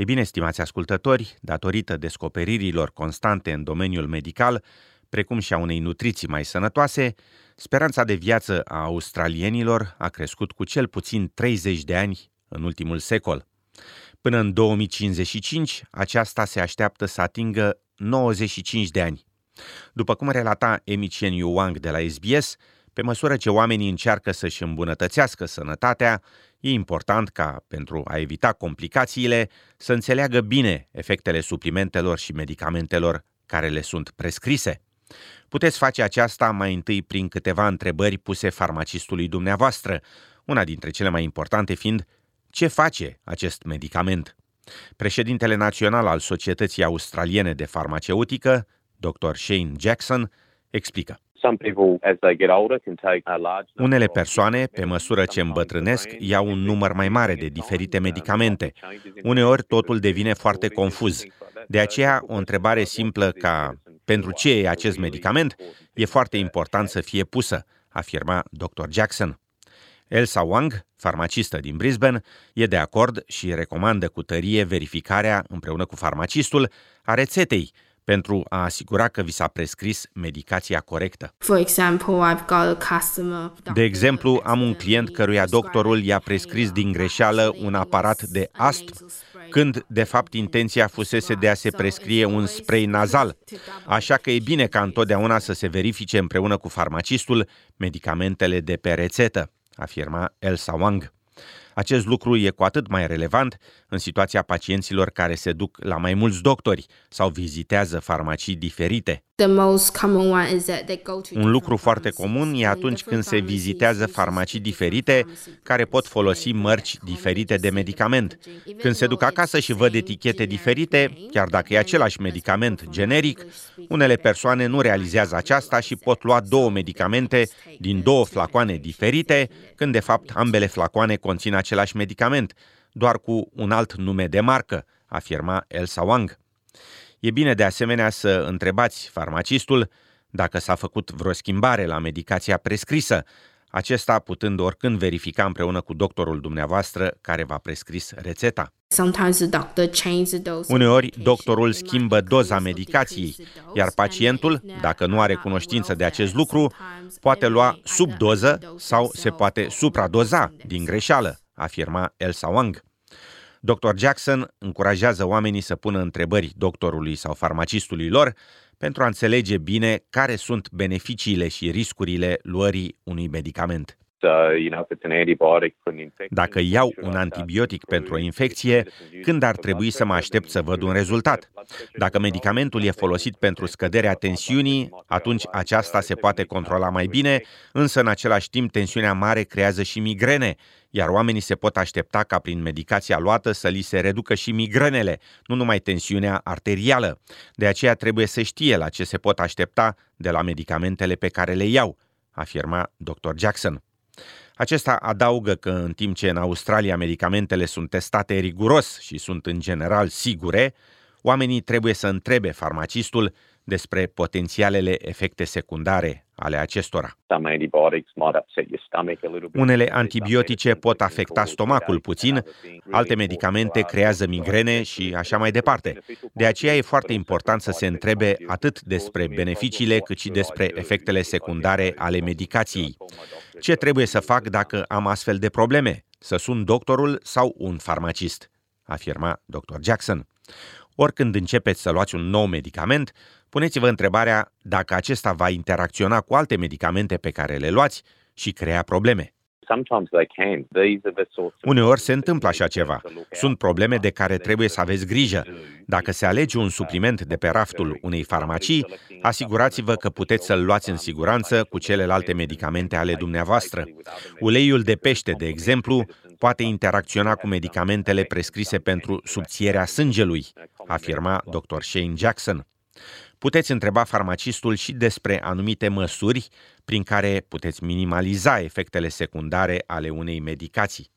Ei bine, stimați ascultători, datorită descoperirilor constante în domeniul medical, precum și a unei nutriții mai sănătoase, speranța de viață a australienilor a crescut cu cel puțin 30 de ani în ultimul secol. Până în 2055, aceasta se așteaptă să atingă 95 de ani. După cum relata Emi Chen Yu Wang de la SBS, pe măsură ce oamenii încearcă să-și îmbunătățească sănătatea, e important ca, pentru a evita complicațiile, să înțeleagă bine efectele suplimentelor și medicamentelor care le sunt prescrise. Puteți face aceasta mai întâi prin câteva întrebări puse farmacistului dumneavoastră, una dintre cele mai importante fiind ce face acest medicament. Președintele național al Societății Australiene de Farmaceutică, Dr. Shane Jackson, explică. Unele persoane, pe măsură ce îmbătrânesc, iau un număr mai mare de diferite medicamente. Uneori totul devine foarte confuz. De aceea, o întrebare simplă ca pentru ce e acest medicament e foarte important să fie pusă, afirma Dr. Jackson. Elsa Wang, farmacistă din Brisbane, e de acord și recomandă cu tărie verificarea, împreună cu farmacistul, a rețetei, pentru a asigura că vi s-a prescris medicația corectă. De exemplu, am un client căruia doctorul i-a prescris din greșeală un aparat de astm, când de fapt intenția fusese de a se prescrie un spray nazal. Așa că e bine ca întotdeauna să se verifice împreună cu farmacistul medicamentele de pe rețetă, afirma Elsa Wang. Acest lucru e cu atât mai relevant în situația pacienților care se duc la mai mulți doctori sau vizitează farmacii diferite. Un lucru foarte comun e atunci când se vizitează farmacii diferite care pot folosi mărci diferite de medicament. Când se duc acasă și văd etichete diferite, chiar dacă e același medicament generic, unele persoane nu realizează aceasta și pot lua două medicamente din două flacoane diferite, când de fapt ambele flacoane conțin același medicament, doar cu un alt nume de marcă, afirma Elsa Wang. E bine de asemenea să întrebați farmacistul dacă s-a făcut vreo schimbare la medicația prescrisă, acesta putând oricând verifica împreună cu doctorul dumneavoastră care v-a prescris rețeta. Uneori, doctorul schimbă doza medicației, iar pacientul, dacă nu are cunoștință de acest lucru, poate lua subdoză sau se poate supradoza din greșeală, afirma Elsa Wang. Dr. Jackson încurajează oamenii să pună întrebări doctorului sau farmacistului lor pentru a înțelege bine care sunt beneficiile și riscurile luării unui medicament. Dacă iau un antibiotic pentru o infecție, când ar trebui să mă aștept să văd un rezultat? Dacă medicamentul e folosit pentru scăderea tensiunii, atunci aceasta se poate controla mai bine, însă în același timp tensiunea mare creează și migrene, iar oamenii se pot aștepta ca prin medicația luată să li se reducă și migrenele, nu numai tensiunea arterială. De aceea trebuie să știe la ce se pot aștepta de la medicamentele pe care le iau, afirma dr. Jackson. Acesta adaugă că în timp ce în Australia medicamentele sunt testate riguros și sunt în general sigure, oamenii trebuie să întrebe farmacistul despre potențialele efecte secundare ale acestora. Unele antibiotice pot afecta stomacul puțin, alte medicamente creează migrene și așa mai departe. De aceea e foarte important să se întrebe atât despre beneficiile cât și despre efectele secundare ale medicației. Ce trebuie să fac dacă am astfel de probleme? Să sun doctorul sau un farmacist? afirma dr. Jackson. Oricând începeți să luați un nou medicament, puneți-vă întrebarea dacă acesta va interacționa cu alte medicamente pe care le luați și crea probleme. Uneori se întâmplă așa ceva. Sunt probleme de care trebuie să aveți grijă. Dacă se alege un supliment de pe raftul unei farmacii, asigurați-vă că puteți să-l luați în siguranță cu celelalte medicamente ale dumneavoastră. Uleiul de pește, de exemplu, poate interacționa cu medicamentele prescrise pentru subțierea sângelui, afirma dr. Shane Jackson. Puteți întreba farmacistul și despre anumite măsuri prin care puteți minimaliza efectele secundare ale unei medicații.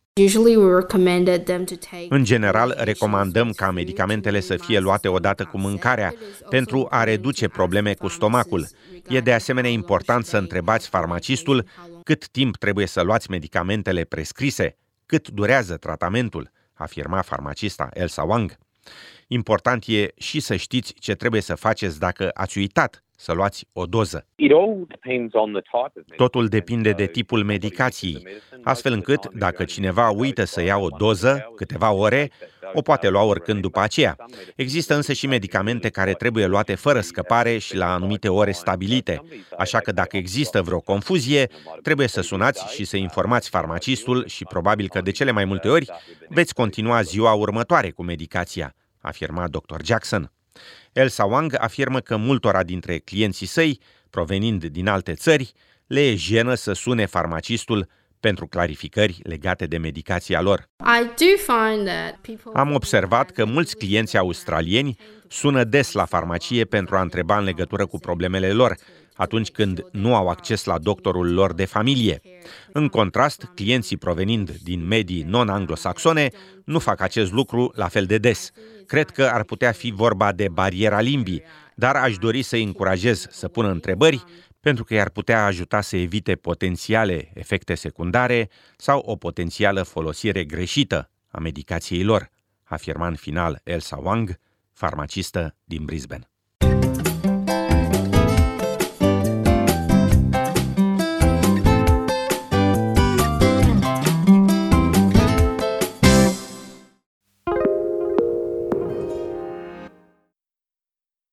În general, recomandăm ca medicamentele să fie luate odată cu mâncarea pentru a reduce probleme cu stomacul. E de asemenea important să întrebați farmacistul cât timp trebuie să luați medicamentele prescrise, cât durează tratamentul, afirma farmacista Elsa Wang. Important e și să știți ce trebuie să faceți dacă ați uitat să luați o doză. Totul depinde de tipul medicației, astfel încât, dacă cineva uită să ia o doză câteva ore, o poate lua oricând după aceea. Există însă și medicamente care trebuie luate fără scăpare și la anumite ore stabilite, așa că dacă există vreo confuzie, trebuie să sunați și să informați farmacistul și probabil că de cele mai multe ori veți continua ziua următoare cu medicația, afirma dr. Jackson. Elsa Wang afirmă că multora dintre clienții săi, provenind din alte țări, le e jenă să sune farmacistul pentru clarificări legate de medicația lor. Am observat că mulți clienți australieni sună des la farmacie pentru a întreba în legătură cu problemele lor, atunci când nu au acces la doctorul lor de familie. În contrast, clienții provenind din medii non-anglosaxone nu fac acest lucru la fel de des. Cred că ar putea fi vorba de bariera limbii, dar aș dori să-i încurajez să pună întrebări pentru că i-ar putea ajuta să evite potențiale efecte secundare sau o potențială folosire greșită a medicației lor, afirma în final Elsa Wang, farmacistă din Brisbane.